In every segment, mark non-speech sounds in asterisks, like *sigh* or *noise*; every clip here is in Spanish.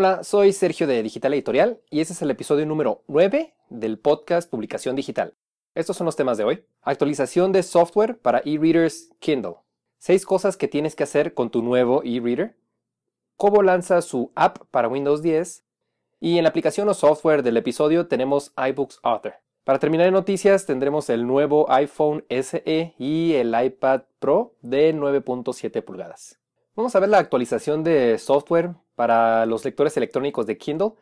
Hola, soy Sergio de Digital Editorial y este es el episodio número 9 del podcast Publicación Digital. Estos son los temas de hoy. Actualización de software para e-readers Kindle. Seis cosas que tienes que hacer con tu nuevo e-reader. Cómo lanza su app para Windows 10. Y en la aplicación o software del episodio tenemos iBooks Author. Para terminar en noticias tendremos el nuevo iPhone SE y el iPad Pro de 9.7 pulgadas. Vamos a ver la actualización de software para los lectores electrónicos de Kindle,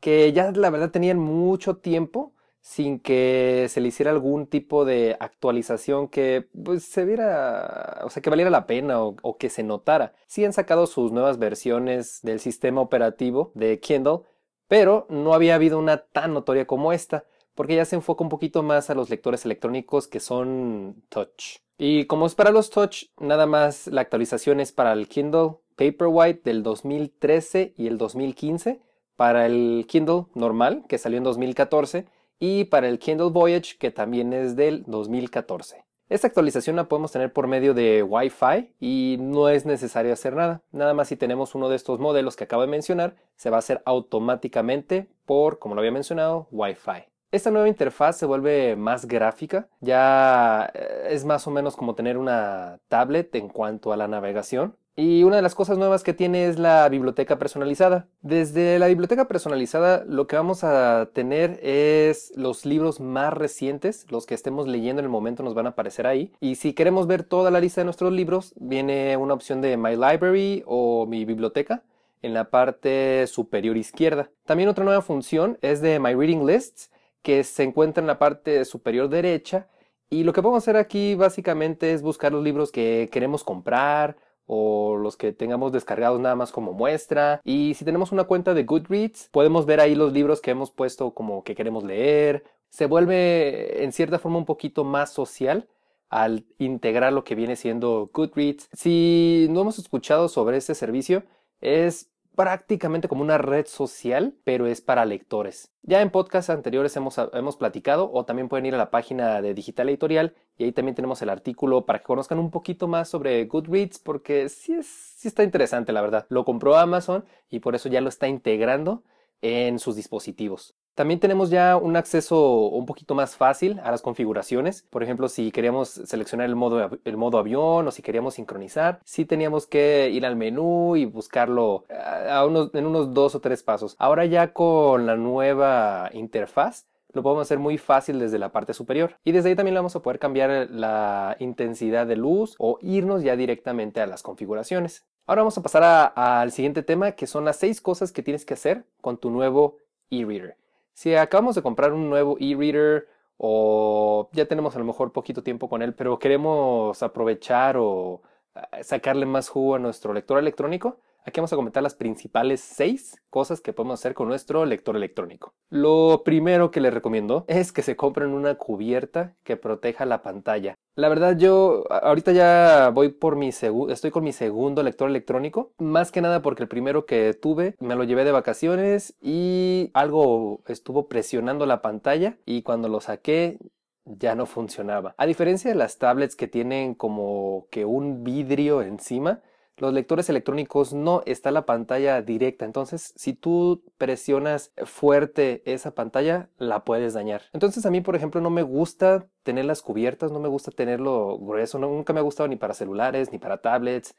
que ya la verdad tenían mucho tiempo sin que se le hiciera algún tipo de actualización que pues, se viera, o sea, que valiera la pena o, o, que se notara. Sí han sacado sus nuevas versiones del sistema operativo de Kindle, pero no había habido una tan notoria como esta, porque ya se enfoca un poquito más a los lectores electrónicos que son touch. Y como es para los touch, nada más la actualización es para el Kindle Paperwhite del 2013 y el 2015, para el Kindle normal, que salió en 2014, y para el Kindle Voyage, que también es del 2014. Esta actualización la podemos tener por medio de Wi-Fi y no es necesario hacer nada. Nada más si tenemos uno de estos modelos que acabo de mencionar, se va a hacer automáticamente por, como lo había mencionado, Wi-Fi. Esta nueva interfaz se vuelve más gráfica, ya eh, es más o menos como tener una tablet en cuanto a la navegación. Y una de las cosas nuevas que tiene es la biblioteca personalizada. Desde la biblioteca personalizada lo que vamos a tener es los libros más recientes, los que estemos leyendo en el momento nos van a aparecer ahí. Y si queremos ver toda la lista de nuestros libros, viene una opción de My Library o mi biblioteca en la parte superior izquierda. También otra nueva función es de My Reading Lists, que se encuentra en la parte superior derecha. Y lo que podemos hacer aquí básicamente es buscar los libros que queremos comprar o los que tengamos descargados nada más como muestra. Y si tenemos una cuenta de Goodreads, podemos ver ahí los libros que hemos puesto como que queremos leer. Se vuelve en cierta forma un poquito más social al integrar lo que viene siendo Goodreads. Si no hemos escuchado sobre este servicio, es prácticamente como una red social, pero es para lectores. Ya en podcasts anteriores hemos, hemos, platicado o también pueden ir a la página de Digital Editorial y ahí también tenemos el artículo para que conozcan un poquito más sobre Goodreads porque sí, es, sí está interesante la verdad. Lo compró Amazon y por eso ya lo está integrando en sus dispositivos. También tenemos ya un acceso un poquito más fácil a las configuraciones. Por ejemplo, si queríamos seleccionar el modo, el modo avión o si queríamos sincronizar, sí teníamos que ir al menú y buscarlo en unos dos o tres pasos. Ahora ya con la nueva interfaz, lo podemos hacer muy fácil desde la parte superior. Y desde ahí también vamos a poder cambiar la intensidad de luz o irnos ya directamente a las configuraciones. Ahora vamos a pasar al siguiente tema, que son las seis cosas que tienes que hacer con tu nuevo e-reader. Si acabamos de comprar un nuevo e-reader o ya tenemos a lo mejor poquito tiempo con él, pero queremos aprovechar o eh, sacarle más jugo a nuestro lector electrónico, Aquí vamos a comentar las principales seis cosas que podemos hacer con nuestro lector electrónico. Lo primero que les recomiendo es que se compren una cubierta que proteja la pantalla. La verdad yo ahorita ya voy por mi estoy con mi segundo lector electrónico, más que nada porque el primero que tuve me lo llevé de vacaciones y algo estuvo presionando la pantalla y cuando lo saqué ya no funcionaba. A diferencia de las tablets que tienen como que un vidrio encima, los lectores electrónicos no está la pantalla directa. Entonces, si tú presionas fuerte esa pantalla, la puedes dañar. Entonces, a mí, por ejemplo, no me gusta tener las cubiertas, no me gusta tenerlo grueso. nunca me ha gustado ni para celulares, ni para tablets.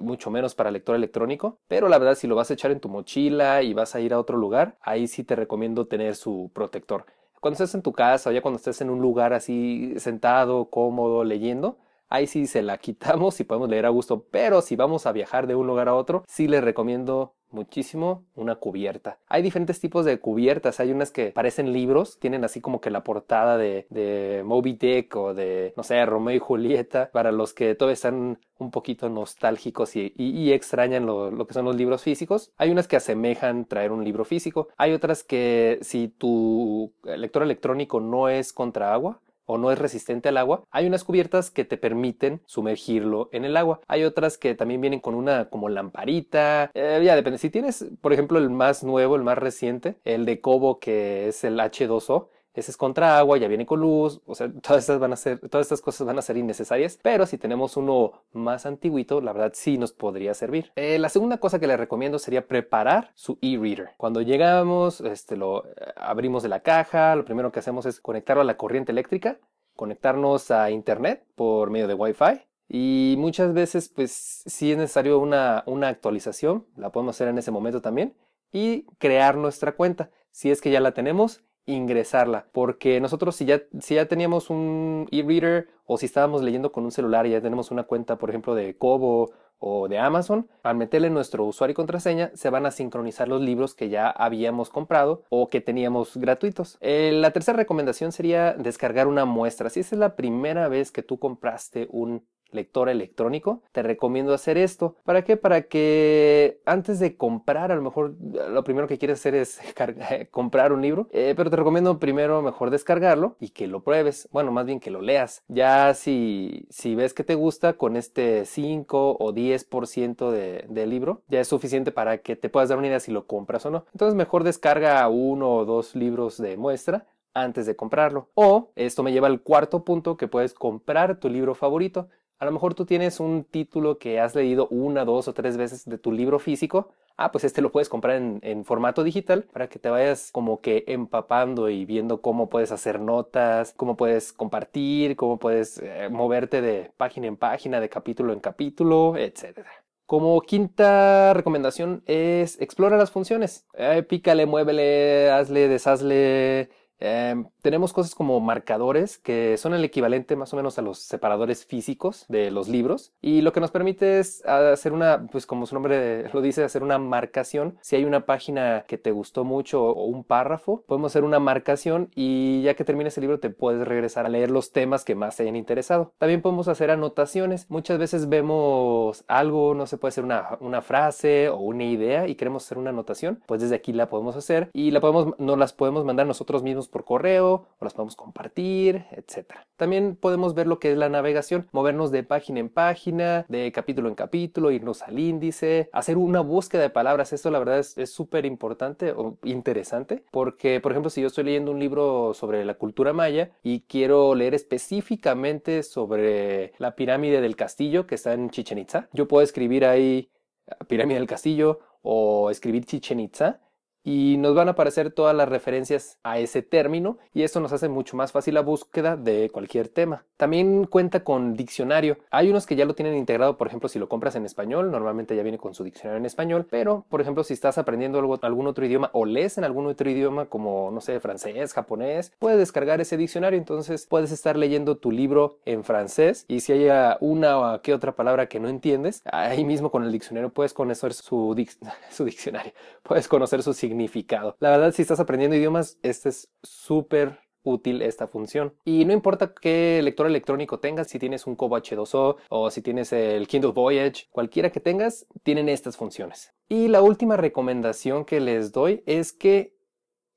mucho menos para lector electrónico, pero la verdad si lo vas a echar en tu mochila y vas a ir a otro lugar, ahí sí te recomiendo tener su protector. Cuando estés en tu casa o ya cuando estés en un lugar así sentado, cómodo, leyendo, Ahí sí se la quitamos y podemos leer a gusto, pero si vamos a viajar de un lugar a otro, sí les recomiendo muchísimo una cubierta. Hay diferentes tipos de cubiertas, hay unas que parecen libros, tienen así como que la portada de, de Moby Dick o de, no sé, Romeo y Julieta, para los que todavía están un poquito nostálgicos y, y, extrañan lo, lo, que son los libros físicos. Hay unas que asemejan traer un libro físico, hay otras que si tu lector electrónico no es contra agua, o no es resistente al agua, hay unas cubiertas que te permiten sumergirlo en el agua. Hay otras que también vienen con una como lamparita. Eh, ya depende. Si tienes, por ejemplo, el más nuevo, el más reciente, el de Kobo que es el H2O, ese es contra agua, ya viene con luz, o sea, *laughs* todas estas van a ser, todas estas cosas van a ser innecesarias, pero si tenemos uno más antiguito, la verdad sí nos podría servir. Eh, la segunda cosa que les recomiendo sería preparar su e-reader. Cuando llegamos, este, lo eh, abrimos de la caja, lo primero que hacemos es conectarlo a la corriente eléctrica, conectarnos a internet por medio de Wi-Fi y muchas veces, pues, si es necesario una, una actualización, la podemos hacer en ese momento también, y crear nuestra cuenta. Si es que ya la tenemos, ingresarla, porque nosotros si ya, si ya teníamos un e-reader o si estábamos leyendo con un celular y ya tenemos una cuenta, por ejemplo, de Kobo o de Amazon, al meterle nuestro usuario y contraseña, se van a sincronizar los libros que ya habíamos comprado o que teníamos gratuitos. Eh, la tercera recomendación sería descargar una muestra. Si esa es la primera vez que tú compraste un lector electrónico, te recomiendo hacer esto. ¿Para qué? Para que antes de comprar, a lo mejor lo primero que quieres hacer es *laughs* comprar un libro, eh, pero te recomiendo primero mejor descargarlo y que lo pruebes. Bueno, más bien que lo leas. Ya si, si ves que te gusta con este 5 o 10% de, de libro, ya es suficiente para que te puedas dar una idea si lo compras o no. Entonces mejor descarga uno o dos libros de muestra antes de comprarlo. O esto me lleva al cuarto punto que puedes comprar tu libro favorito. A lo mejor tú tienes un título que has leído una, dos o tres veces de tu libro físico. Ah, pues este lo puedes comprar en, formato digital para que te vayas como que empapando y viendo cómo puedes hacer notas, cómo puedes compartir, cómo puedes eh, moverte de página en página, de capítulo en capítulo, etc. Como quinta recomendación es explora las funciones. Eh, pícale, muévele, hazle, deshazle, Em, tenemos cosas como marcadores que son el equivalente más o menos a los separadores físicos de los libros y lo que nos permite es hacer una, pues como su nombre *laughs* lo dice, hacer una marcación. Si hay una página que te gustó mucho o un párrafo, podemos hacer una marcación y ya que termines el libro te puedes regresar a leer los temas que más te hayan interesado. También podemos hacer anotaciones. Muchas veces vemos algo, no se puede hacer una, una frase o una idea y queremos hacer una anotación, pues desde aquí la podemos hacer y la podemos, nos las podemos mandar nosotros mismos por correo o las podemos compartir, etc. También podemos ver lo que es la navegación, movernos de página en página, de capítulo en capítulo, irnos al índice, hacer una búsqueda de palabras. Esto la verdad es súper importante o interesante porque, por ejemplo, si yo estoy leyendo un libro sobre la cultura maya y quiero leer específicamente sobre la pirámide del castillo que está en Chichen Itza, yo puedo escribir ahí pirámide del castillo o escribir Chichen Itza y nos van a aparecer todas las referencias a ese término y esto nos hace mucho más fácil la búsqueda de cualquier tema. También cuenta con diccionario. Hay unos que ya lo tienen integrado, por ejemplo, si lo compras en español, normalmente ya viene con su diccionario en español, pero por ejemplo, si estás aprendiendo algún otro idioma o lees en algún otro idioma como, no sé, francés, japonés, puedes descargar ese diccionario, entonces puedes estar leyendo tu libro en francés y si hay una o qué otra palabra que no entiendes, ahí mismo con el diccionario puedes conocer su, *laughs* su diccionario, puedes conocer su significado La verdad, si estás aprendiendo idiomas, este es súper útil esta función. Y no importa qué lector electrónico tengas, si tienes un Kobo H2O o si tienes el Kindle Voyage, cualquiera que tengas, tienen estas funciones. Y la última recomendación que les doy es que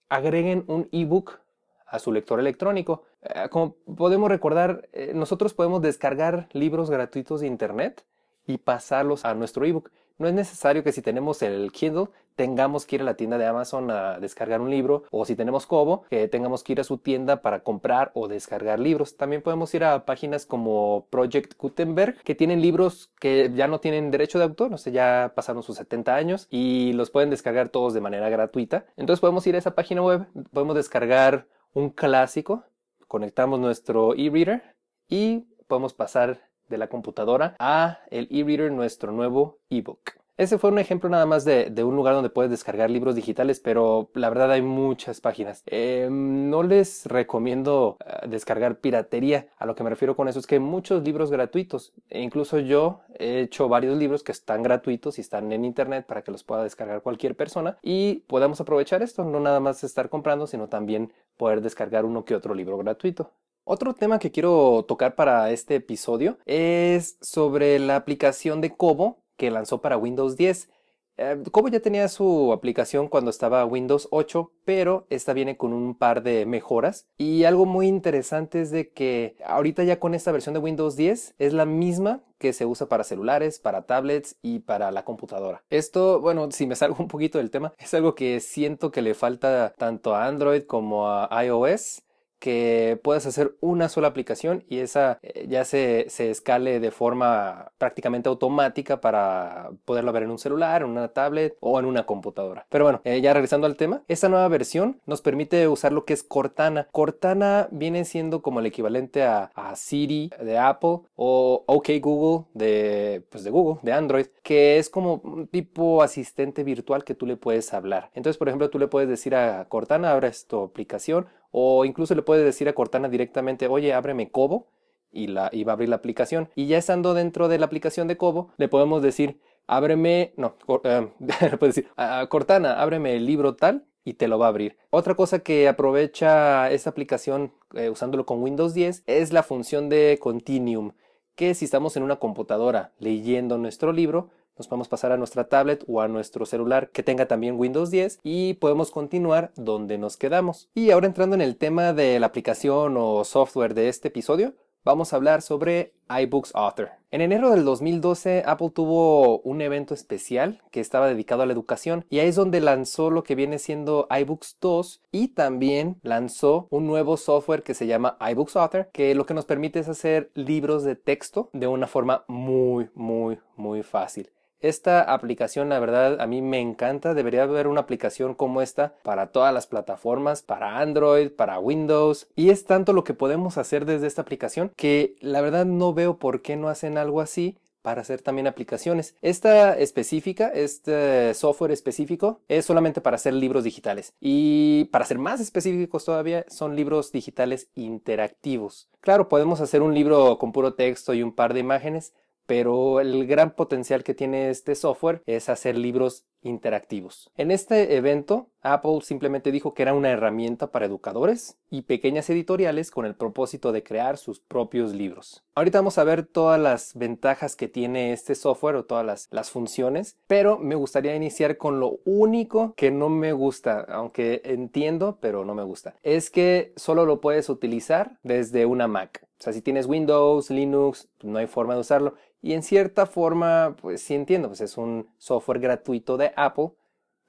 agreguen un ebook a su lector electrónico. Eh, como podemos recordar, eh, nosotros podemos descargar libros gratuitos de Internet y pasarlos a nuestro ebook. No es necesario que si tenemos el Kindle tengamos que ir a la tienda de Amazon a descargar un libro o si tenemos Kobo que tengamos que ir a su tienda para comprar o descargar libros. También podemos ir a páginas como Project Gutenberg que tienen libros que ya no tienen derecho de autor, no sé, ya pasaron sus 70 años y los pueden descargar todos de manera gratuita. Entonces podemos ir a esa página web, podemos descargar un clásico, conectamos nuestro e-reader y podemos pasar de la computadora a el e-reader, nuestro nuevo ebook. Ese fue un ejemplo nada más de, un lugar donde puedes descargar libros digitales, pero la verdad hay muchas páginas. Em, no les recomiendo eh, descargar piratería. A lo que me refiero con eso es que hay muchos libros gratuitos. E incluso yo he hecho varios libros que están gratuitos y están en internet para que los pueda descargar cualquier persona y podamos aprovechar esto. No nada más estar comprando, sino también poder descargar uno que otro libro gratuito. Otro tema que quiero tocar para este episodio es sobre la aplicación de Kobo que lanzó para Windows 10. Eh, Kobo ya tenía su aplicación cuando estaba Windows 8, pero esta viene con un par de mejoras. Y algo muy interesante es de que ahorita ya con esta versión de Windows 10 es la misma que se usa para celulares, para tablets y para la computadora. Esto, bueno, si me salgo un poquito del tema, es algo que siento que le falta tanto a Android como a iOS que puedas hacer una sola aplicación y esa eh, ya se, se, escale de forma prácticamente automática para poderlo ver en un celular, en una tablet o en una computadora. Pero bueno, eh, ya regresando al tema, esta nueva versión nos permite usar lo que es Cortana. Cortana viene siendo como el equivalente a, a Siri de Apple o OK Google de, pues de Google, de Android, que es como un tipo asistente virtual que tú le puedes hablar. Entonces, por ejemplo, tú le puedes decir a Cortana, abra esta aplicación o incluso le puedes decir a Cortana directamente, oye, ábreme Cobo y, la, va a abrir la aplicación. Y ya estando dentro de la aplicación de Cobo, le podemos decir, ábreme, no, eh, *laughs* le puedes decir, a Cortana, ábreme el libro tal y te lo va a abrir. Otra cosa que aprovecha esta aplicación eh, usándolo con Windows 10 es la función de Continuum, que si estamos en una computadora leyendo nuestro libro, nos podemos pasar a nuestra tablet o a nuestro celular que tenga también Windows 10 y podemos continuar donde nos quedamos. Y ahora entrando en el tema de la aplicación o software de este episodio, vamos a hablar sobre iBooks Author. En enero del 2012 Apple tuvo un evento especial que estaba dedicado a la educación y ahí es donde lanzó lo que viene siendo iBooks 2 y también lanzó un nuevo software que se llama iBooks Author que lo que nos permite es hacer libros de texto de una forma muy muy muy fácil. Esta aplicación, la verdad, a mí me encanta. Debería haber una aplicación como esta para todas las plataformas, para Android, para Windows. Y es tanto lo que podemos hacer desde esta aplicación que la verdad no veo por qué no hacen algo así para hacer también aplicaciones. Esta específica, este software específico, es solamente para hacer libros digitales. Y para ser más específicos todavía, son libros digitales interactivos. Claro, podemos hacer un libro con puro texto y un par de imágenes, pero el gran potencial que tiene este software es hacer libros interactivos. En este evento, Apple simplemente dijo que era una herramienta para educadores y pequeñas editoriales con el propósito de crear sus propios libros. Ahorita vamos a ver todas las ventajas que tiene este software o todas las, las funciones, pero me gustaría iniciar con lo único que no me gusta, aunque entiendo, pero no me gusta. Es que solo lo puedes utilizar desde una Mac. O sea, si tienes Windows, Linux, no hay forma de usarlo. Y en cierta forma, pues sí entiendo, pues es un software gratuito de Apple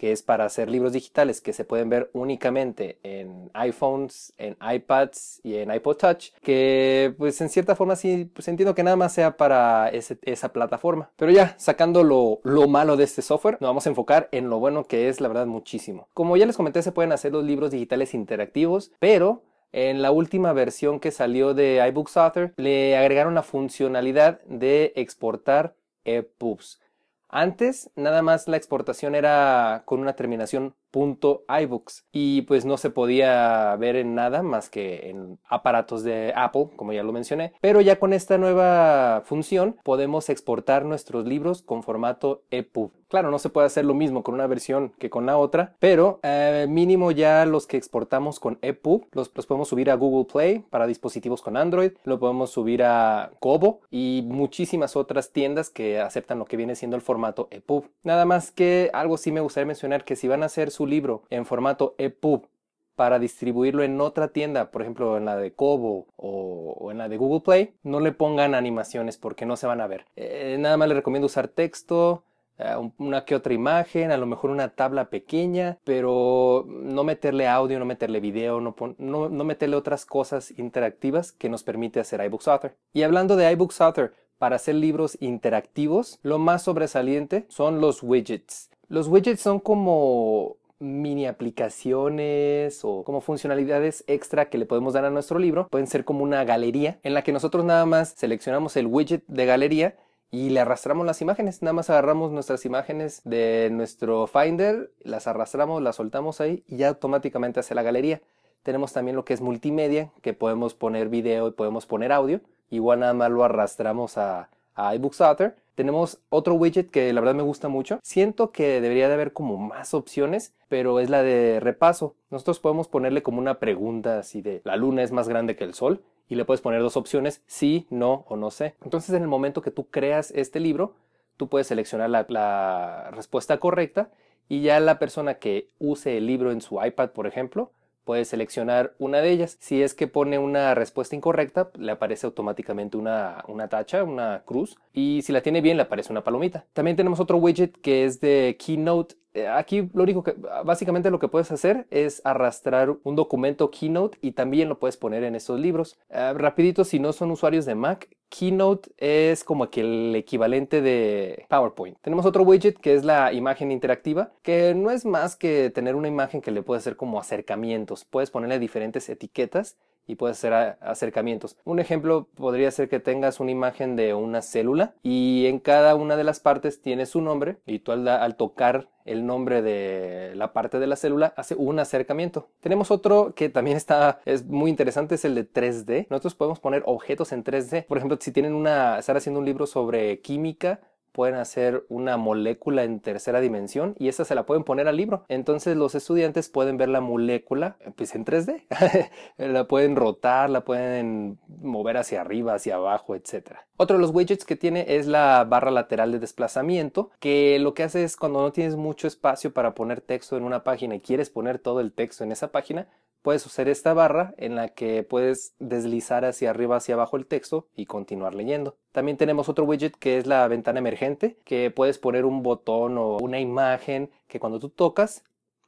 que es para hacer libros digitales que se pueden ver únicamente en iPhones, en iPads y en iPod Touch, que pues en cierta forma sí, pues entiendo que nada más sea para esa plataforma. Pero ya, sacando lo, lo malo de este software, nos vamos a enfocar en lo bueno que es, la verdad, muchísimo. Como ya les comenté, se pueden hacer los libros digitales interactivos, pero en la última versión que salió de iBooks Author le agregaron la funcionalidad de exportar EPUBs. Antes nada más la exportación era con una terminación .ibooks y pues no se podía ver en nada más que en aparatos de Apple, como ya lo mencioné, pero ya con esta nueva función podemos exportar nuestros libros con formato EPUB. Claro, no se puede hacer lo mismo con una versión que con la otra, pero eh, mínimo ya los que exportamos con EPUB los, los podemos subir a Google Play para dispositivos con Android, lo podemos subir a Kobo y muchísimas otras tiendas que aceptan lo que viene siendo el formato EPUB. Nada más que algo sí me gustaría mencionar que si van a hacer su libro en formato EPUB para distribuirlo en otra tienda, por ejemplo en la de Kobo o, en la de Google Play, no le pongan animaciones porque no se van a ver. Eh, nada más le recomiendo usar texto, eh, una que otra imagen, a lo mejor una tabla pequeña, pero no meterle audio, no meterle video, no meterle otras cosas interactivas que nos permite hacer iBooks Author. Y hablando de iBooks Author, para hacer libros interactivos, lo más sobresaliente son los widgets. Los widgets son como mini aplicaciones o como funcionalidades extra que le podemos dar a nuestro libro. Pueden ser como una galería en la que nosotros nada más seleccionamos el widget de galería y le arrastramos las imágenes. Nada más agarramos nuestras imágenes de nuestro Finder, las arrastramos, las soltamos ahí y ya automáticamente hace la galería. Tenemos también lo que es multimedia, que podemos poner video y podemos poner audio. Igual nada más lo arrastramos a, a iBooks Author tenemos otro widget que la verdad me gusta mucho. Siento que debería de haber como más opciones, pero es la de repaso. Nosotros podemos ponerle como una pregunta así de la luna es más grande que el sol y le puedes poner dos opciones, sí, no o no sé. Entonces en el momento que tú creas este libro, tú puedes seleccionar la, la respuesta correcta y ya la persona que use el libro en su iPad, por ejemplo, puede seleccionar una de ellas. Si es que pone una respuesta incorrecta, le aparece automáticamente una, una tacha, una cruz. Y si la tiene bien, le aparece una palomita. También tenemos otro widget que es de Keynote eh, aquí lo único que, básicamente lo que puedes hacer es arrastrar un documento Keynote y también lo puedes poner en esos libros. Eh, rapidito, si no son usuarios de Mac, Keynote es como que el equivalente de PowerPoint. Tenemos otro widget que es la imagen interactiva, que no es más que tener una imagen que le puede hacer como acercamientos. Puedes ponerle diferentes etiquetas y puedes hacer acercamientos. Un ejemplo podría ser que tengas una imagen de una célula y en cada una de las partes tiene su nombre y tú al, al tocar el nombre de la parte de la célula hace un acercamiento. Tenemos otro que también está, es muy interesante, es el de 3D. Nosotros podemos poner objetos en 3D. Por ejemplo, si tienen una, estar haciendo un libro sobre química, pueden hacer una molécula en tercera dimensión y esa se la pueden poner al libro. Entonces los estudiantes pueden ver la molécula pues en 3D. *laughs* la pueden rotar, la pueden mover hacia arriba, hacia abajo, etc. Otro de los widgets que tiene es la barra lateral de desplazamiento, que lo que hace es cuando no tienes mucho espacio para poner texto en una página y quieres poner todo el texto en esa página, puedes usar esta barra en la que puedes deslizar hacia arriba, hacia abajo el texto y continuar leyendo. También tenemos otro widget que es la ventana emergente, que puedes poner un botón o una imagen que cuando tú tocas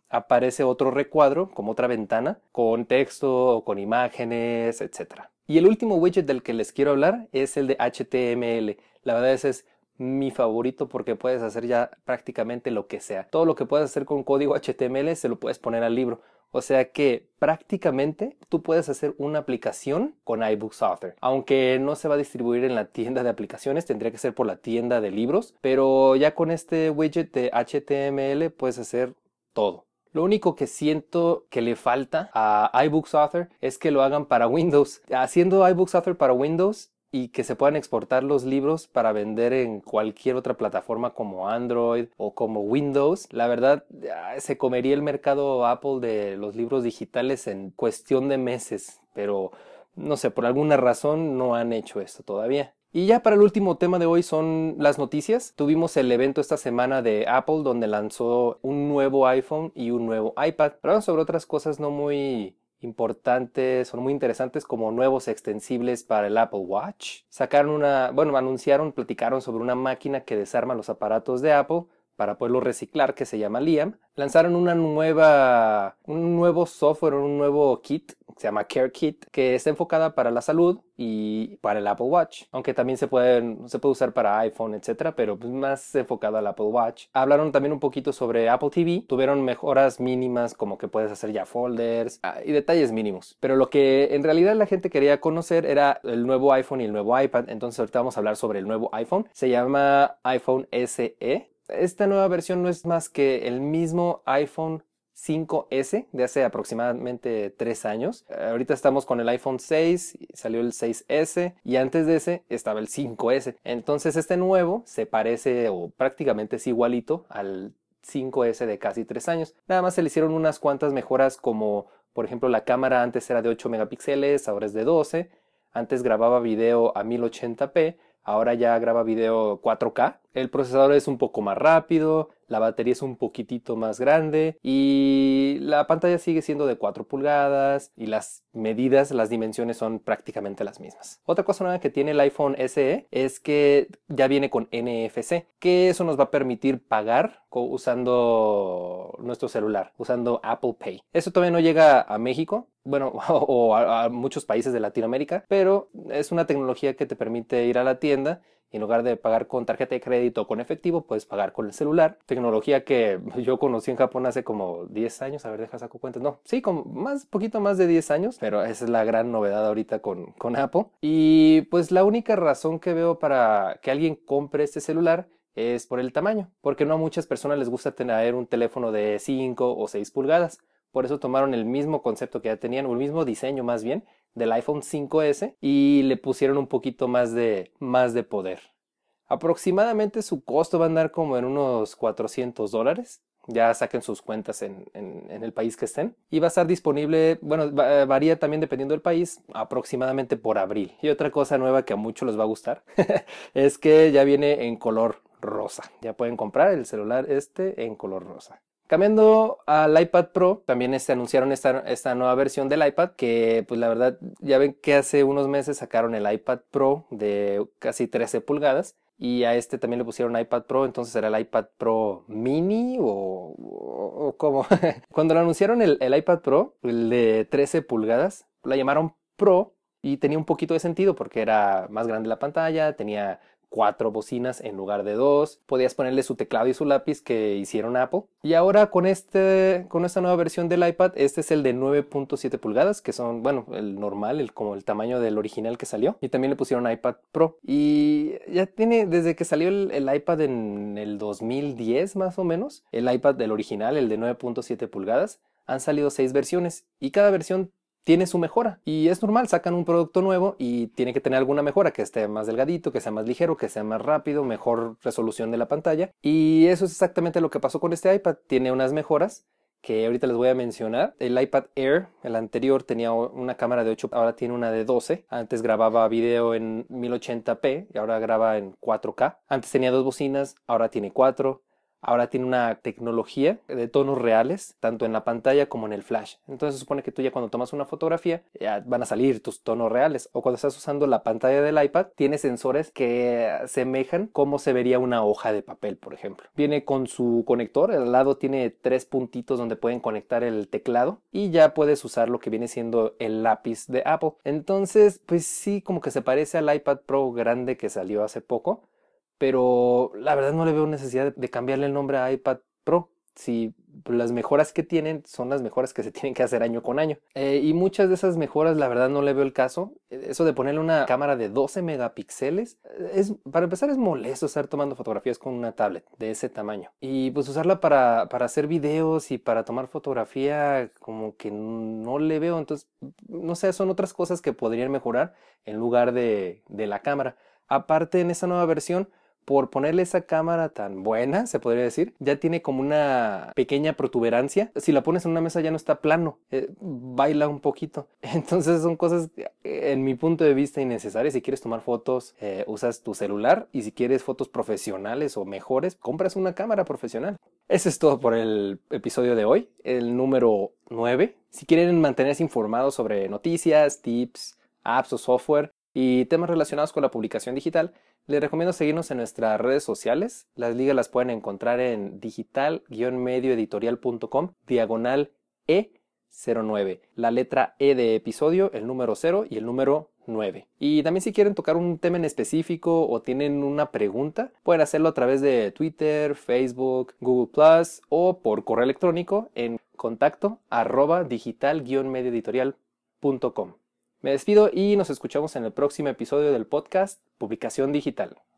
aparece otro recuadro, como otra ventana, con texto o con imágenes, etc. Y el último widget del que les quiero hablar es el de HTML. La verdad es, es mi favorito porque puedes hacer ya prácticamente lo que sea. Todo lo que puedes hacer con código HTML se lo puedes poner al libro. O sea que prácticamente tú puedes hacer una aplicación con iBooks Author. Aunque no se va a distribuir en la tienda de aplicaciones, tendría que ser por la tienda de libros. Pero ya con este widget de HTML puedes hacer todo. Lo único que siento que le falta a iBooks Author es que lo hagan para Windows. Haciendo iBooks Author para Windows y que se puedan exportar los libros para vender en cualquier otra plataforma como Android o como Windows. La verdad, se comería el mercado Apple de los libros digitales en cuestión de meses, pero no sé, por alguna razón no han hecho esto todavía. Y ya para el último tema de hoy son las noticias. Tuvimos el evento esta semana de Apple donde lanzó un nuevo iPhone y un nuevo iPad. Pero sobre otras cosas no muy importantes, son muy interesantes como nuevos extensibles para el Apple Watch. Sacaron una, bueno, anunciaron, platicaron sobre una máquina que desarma los aparatos de Apple para poderlo reciclar que se llama Liam. Lanzaron una nueva, un nuevo software, un nuevo kit se llama Care Kit, que está enfocada para la salud y para el Apple Watch, aunque también se puede, se puede usar para iPhone, etcétera, pero pues más enfocada al Apple Watch. Hablaron también un poquito sobre Apple TV, tuvieron mejoras mínimas como que puedes hacer ya folders ah, y detalles mínimos, pero lo que en realidad la gente quería conocer era el nuevo iPhone y el nuevo iPad, entonces ahorita vamos a hablar sobre el nuevo iPhone, se llama iPhone SE. Esta nueva versión no es más que el mismo iPhone 5S de hace aproximadamente 3 años. Ahorita estamos con el iPhone 6, salió el 6S y antes de ese estaba el 5S. Entonces este nuevo se parece o prácticamente es igualito al 5S de casi 3 años. Nada más se le hicieron unas cuantas mejoras como por ejemplo la cámara antes era de 8 megapíxeles, ahora es de 12. Antes grababa video a 1080p, ahora ya graba video 4K. El procesador es un poco más rápido, la batería es un poquitito más grande y la pantalla sigue siendo de 4 pulgadas y las medidas, las dimensiones son prácticamente las mismas. Otra cosa nueva que tiene el iPhone SE es que ya viene con NFC, que eso nos va a permitir pagar usando nuestro celular, usando Apple Pay. Eso todavía no llega a México, bueno, *laughs* o a, a muchos países de Latinoamérica, pero es una tecnología que te permite ir a la tienda en lugar de pagar con tarjeta de crédito o con efectivo, puedes pagar con el celular. Tecnología que *laughs* yo conocí en Japón hace como 10 años. A ver, deja saco cuentas. No, sí, como más, poquito más de 10 años. Pero esa es la gran novedad ahorita con, con Apple. Y pues la única razón que veo para que alguien compre este celular es por el tamaño. Porque no a muchas personas les gusta tener un teléfono de 5 o 6 pulgadas. Por eso tomaron el mismo concepto que ya tenían, o el mismo diseño más bien, del iPhone 5S y le pusieron un poquito más de, más de poder. Aproximadamente su costo va a andar como en unos 400 dólares. Ya saquen sus cuentas en, en, el país que estén. Y va a estar disponible, bueno, varía también dependiendo del país, aproximadamente por abril. Y otra cosa nueva que a muchos les va a gustar *laughs* es que ya viene en color rosa. Ya pueden comprar el celular este en color rosa. Cambiando al iPad Pro, también este, anunciaron esta, esta, nueva versión del iPad, que pues la verdad ya ven que hace unos meses sacaron el iPad Pro de casi 13 pulgadas y a este también le pusieron iPad Pro, entonces era el iPad Pro mini o, o, cómo. *laughs* Cuando lo anunciaron el, el iPad Pro, el de 13 pulgadas, la llamaron Pro y tenía un poquito de sentido porque era más grande la pantalla, tenía cuatro bocinas en lugar de dos. Podías ponerle su teclado y su lápiz que hicieron Apple. Y ahora con este, con esta nueva versión del iPad, este es el de 9.7 pulgadas, que son, bueno, el normal, el, como el tamaño del original que salió. Y también le pusieron iPad Pro. Y ya tiene, desde que salió el, el iPad en el 2010 más o menos, el iPad del original, el de 9.7 pulgadas, han salido seis versiones y cada versión tiene su mejora. Y es normal, sacan un producto nuevo y tiene que tener alguna mejora, que esté más delgadito, que sea más ligero, que sea más rápido, mejor resolución de la pantalla. Y eso es exactamente lo que pasó con este iPad. Tiene unas mejoras que ahorita les voy a mencionar. El iPad Air, el anterior, tenía una cámara de 8, ahora tiene una de 12. Antes grababa video en 1080p y ahora graba en 4K. Antes tenía dos bocinas, ahora tiene cuatro ahora tiene una tecnología de tonos reales, tanto en la pantalla como en el flash. Entonces se supone que tú ya cuando tomas una fotografía ya van a salir tus tonos reales. O cuando estás usando la pantalla del iPad, tiene sensores que semejan cómo se vería una hoja de papel, por ejemplo. Viene con su conector, al lado tiene tres puntitos donde pueden conectar el teclado y ya puedes usar lo que viene siendo el lápiz de Apple. Entonces, pues sí, como que se parece al iPad Pro grande que salió hace poco pero la verdad no le veo necesidad de cambiarle el nombre a iPad Pro. Si las mejoras que tienen son las mejoras que se *laughs* tienen que hacer año con año. Eh, y muchas de esas mejoras, la verdad, no le veo el caso. Eso de ponerle una cámara de 12 megapíxeles, es, para empezar, es molesto estar tomando fotografías con una tablet de ese tamaño. Y pues usarla para, para hacer videos y para tomar fotografía, como que no le veo. Entonces, no sé, son otras cosas que podrían mejorar en lugar de, de la cámara. Aparte, en esa nueva versión, por ponerle esa cámara tan buena, se podría decir, ya tiene como una pequeña protuberancia. Si la pones en una mesa ya no está plano, eh, baila un poquito. *laughs* Entonces son cosas, en mi punto de vista, innecesarias. Si quieres tomar fotos, eh, usas tu celular y si quieres fotos profesionales o mejores, compras una cámara profesional. Eso es todo por el episodio de hoy, el número 9. Si quieren mantenerse informados sobre noticias, tips, apps o software y temas relacionados con la publicación digital, les recomiendo seguirnos en nuestras redes sociales. Las ligas las pueden encontrar en digital-medioeditorial.com, diagonal E09. La letra E de episodio, el número 0 y el número 9. Y también si quieren tocar un tema en específico o tienen una pregunta, pueden hacerlo a través de Twitter, Facebook, Google Plus o por correo electrónico en contacto arroba digital-medioeditorial.com. Me despido y nos escuchamos en el próximo episodio del podcast Publicación Digital.